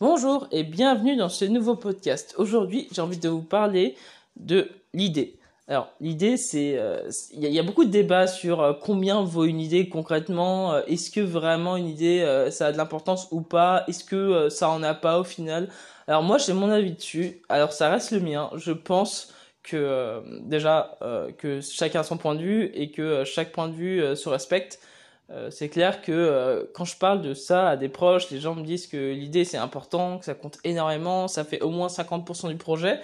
Bonjour et bienvenue dans ce nouveau podcast. Aujourd'hui, j'ai envie de vous parler de l'idée. Alors, l'idée, c'est, euh, il y, a beaucoup de débats sur euh, combien vaut une idée concrètement. Euh, est-ce que vraiment une idée, ça a de l'importance ou pas? Est-ce que ça en a pas au final? Alors moi, j'ai mon avis dessus. Alors, ça reste le mien. Je pense que déjà que chacun a son point de vue et que chaque point de vue se respecte. C'est clair que quand je parle de ça à des proches, les gens me disent que l'idée c'est important, que ça compte énormément, ça fait au moins 50% du projet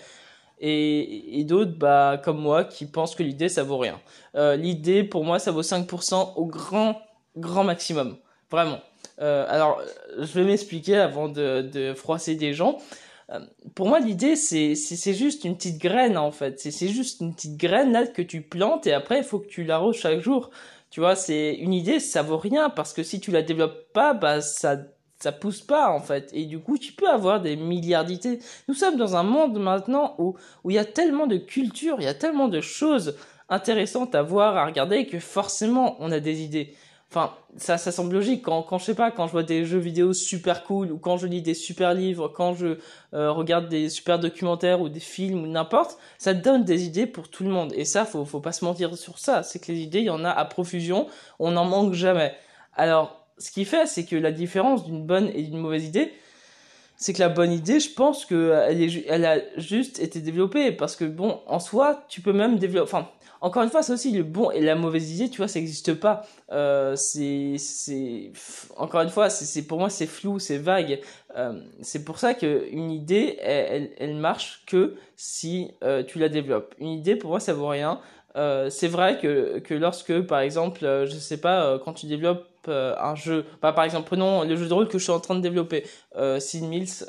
et, d'autres bah, comme moi qui pensent que l'idée ça vaut rien. Euh, l'idée pour moi ça vaut 5% au grand grand maximum, vraiment. Euh, alors je vais m'expliquer avant de, de froisser des gens. Euh, pour moi l'idée c'est juste une petite graine en fait, c'est juste une petite graine là que tu plantes et après il faut que tu l'arroses chaque jour. Tu vois, c'est une idée, ça vaut rien parce que si tu la développes pas, bah ça ça pousse pas en fait. Et du coup tu peux avoir des milliards d'idées nous sommes dans un monde maintenant où où il y a tellement de culture il y a tellement de choses intéressantes à voir à regarder que forcément on a des idées enfin ça ça semble logique. Quand quand je sais pas quand je vois des jeux vidéo super cool ou quand je lis des super livres quand je euh, regarde des super documentaires ou des films ou n'importe ça donne des idées pour tout le monde. Et ça faut faut pas se mentir sur ça. C'est que les idées il y en a à profusion. On n'en manque jamais. Alors ce qui fait, c'est que la différence d'une bonne et d'une mauvaise idée, c'est que la bonne idée, je pense que elle, est, elle a juste été développée parce que bon, en soi, tu peux même développer. Enfin, encore une fois, c'est aussi le bon et la mauvaise idée, tu vois, ça n'existe pas. Euh, c'est, c'est, encore une fois, c'est, pour moi, c'est flou, c'est vague. Euh, c'est pour ça que une idée, elle, elle, marche que si euh, tu la développes. Une idée, pour moi, ça vaut rien. Euh, c'est vrai que, que lorsque, par exemple, euh, je sais pas, euh, quand tu développes euh, un jeu, bah, par exemple, prenons le jeu de rôle que je suis en train de développer, euh, Sid Mills,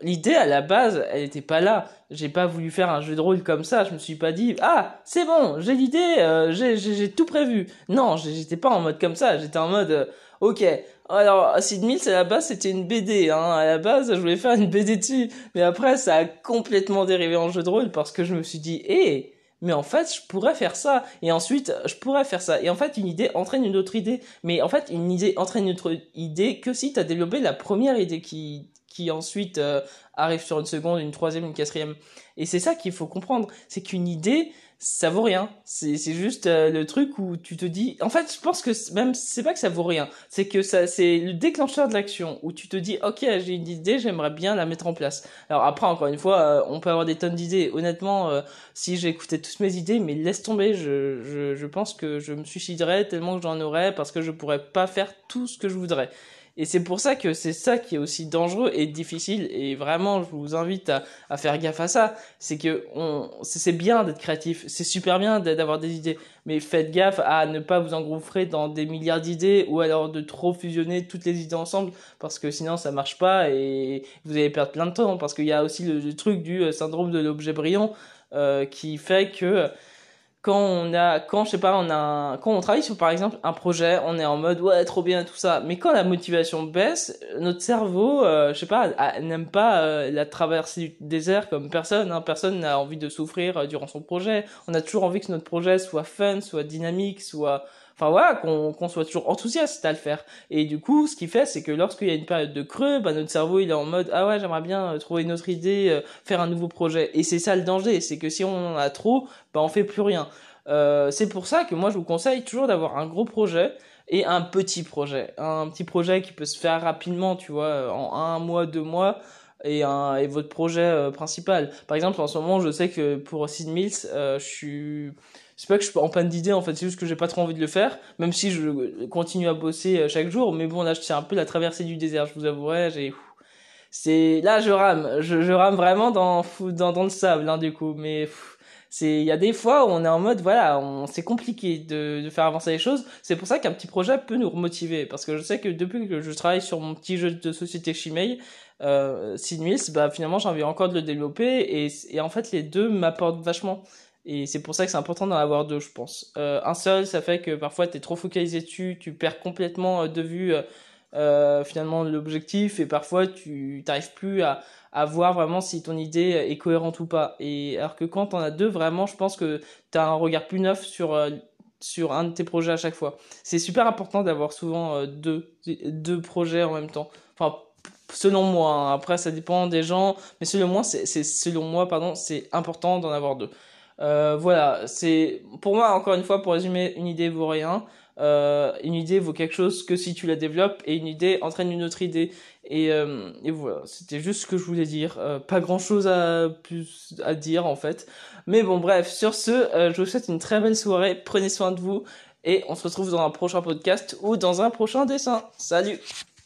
l'idée à la base, elle était pas là. J'ai pas voulu faire un jeu de rôle comme ça. Je me suis pas dit, ah, c'est bon, j'ai l'idée, j'ai tout prévu. Non, j'étais pas en mode comme ça. J'étais en mode, ok. Alors, Sid Mills, à la base, c'était une BD. Hein. À la base, je voulais faire une BD dessus. Mais après, ça a complètement dérivé en jeu de rôle parce que je me suis dit, hé, mais en fait, je pourrais faire ça. Et ensuite, je pourrais faire ça. Et en fait, une idée entraîne une autre idée. Mais en fait, une idée entraîne une autre idée que si tu as développé la première idée qui, qui ensuite euh, arrive sur une seconde, une troisième, une quatrième. Et c'est ça qu'il faut comprendre. C'est qu'une idée, ça vaut rien. C'est juste euh, le truc où tu te dis en fait, je pense que même c'est pas que ça vaut rien, c'est que ça c'est le déclencheur de l'action où tu te dis OK, j'ai une idée, j'aimerais bien la mettre en place. Alors après encore une fois, euh, on peut avoir des tonnes d'idées. Honnêtement, si j'écoutais toutes mes idées, mais laisse tomber, je je je pense que je me suiciderais tellement que j'en aurais parce que je pourrais pas faire tout ce que je voudrais. Et c'est pour ça que c'est ça qui est aussi dangereux et difficile. Et vraiment, je vous invite à, faire gaffe à ça. C'est que on, c'est bien d'être créatif. C'est super bien d'avoir des idées. Mais faites gaffe à ne pas vous engouffrer dans des milliards d'idées ou alors de trop fusionner toutes les idées ensemble parce que sinon ça marche pas et vous allez perdre plein de temps parce qu'il y a aussi le, truc du euh, syndrome de l'objet brillant euh, qui fait que quand on a quand je sais pas on a quand on travaille sur par exemple un projet on est en mode ouais trop bien tout ça mais quand la motivation baisse notre cerveau euh, je sais pas n'aime pas euh, la traversée du désert comme personne hein. personne n'a envie de souffrir euh, durant son projet on a toujours envie que notre projet soit fun soit dynamique soit enfin voilà, qu'on soit toujours enthousiaste à le faire. Et du coup, ce qui fait, c'est que lorsqu'il y a une période de creux, bah, notre cerveau il est en mode ah ouais, j'aimerais bien euh, trouver une autre idée, euh, faire un nouveau projet. Et c'est ça le danger, c'est que si on en a trop, bah on fait plus rien. Euh, c'est pour ça que moi je vous conseille toujours d'avoir un gros projet et un petit projet, un petit projet qui peut se faire rapidement, tu vois, en un mois, deux mois. Et, un, et votre projet principal. Par exemple, en ce moment, je sais que pour Sid Mills, je suis c'est pas que je suis en panne d'idées en fait c'est juste que j'ai pas trop envie de le faire même si je continue à bosser euh, chaque jour mais bon là c'est un peu la traversée du désert je vous avouerai j'ai c'est là je rame je, je rame vraiment dans dans dans le sable hein, du coup mais c'est il y a des fois où on est en mode voilà on c'est compliqué de, de faire avancer les choses. C'est pour ça qu'un petit projet peut nous remotiver. Parce que je sais que depuis que je travaille sur mon petit jeu de société Shimei euh, Sinus, bah finalement j'ai envie encore de le développer et, et en fait les deux m'apportent vachement. Et c'est pour ça que c'est important d'en avoir deux, je pense. Euh, un seul, ça fait que parfois tu es trop focalisé dessus, tu perds complètement euh, de vue euh, euh, finalement l'objectif et parfois tu n'arrives plus à, à voir vraiment si ton idée est cohérente ou pas. Et alors que quand on a deux, vraiment, je pense que tu as un regard plus neuf sur sur un de tes projets à chaque fois. C'est super important d'avoir souvent deux deux projets en même temps. Enfin selon moi. Hein. Après, ça dépend des gens, mais selon moi, c'est selon moi, pardon, c'est important d'en avoir deux. Euh, voilà, c'est pour moi encore une fois pour résumer, une idée vaut rien. Euh, une idée vaut quelque chose que si tu la développes et une idée entraîne une autre idée. Et, euh, et voilà, c'était juste ce que je voulais dire. Euh, pas grand chose à plus à dire en fait. Mais bon, bref, sur ce, euh, je vous souhaite une très belle soirée. Prenez soin de vous et on se retrouve dans un prochain podcast ou dans un prochain dessin. Salut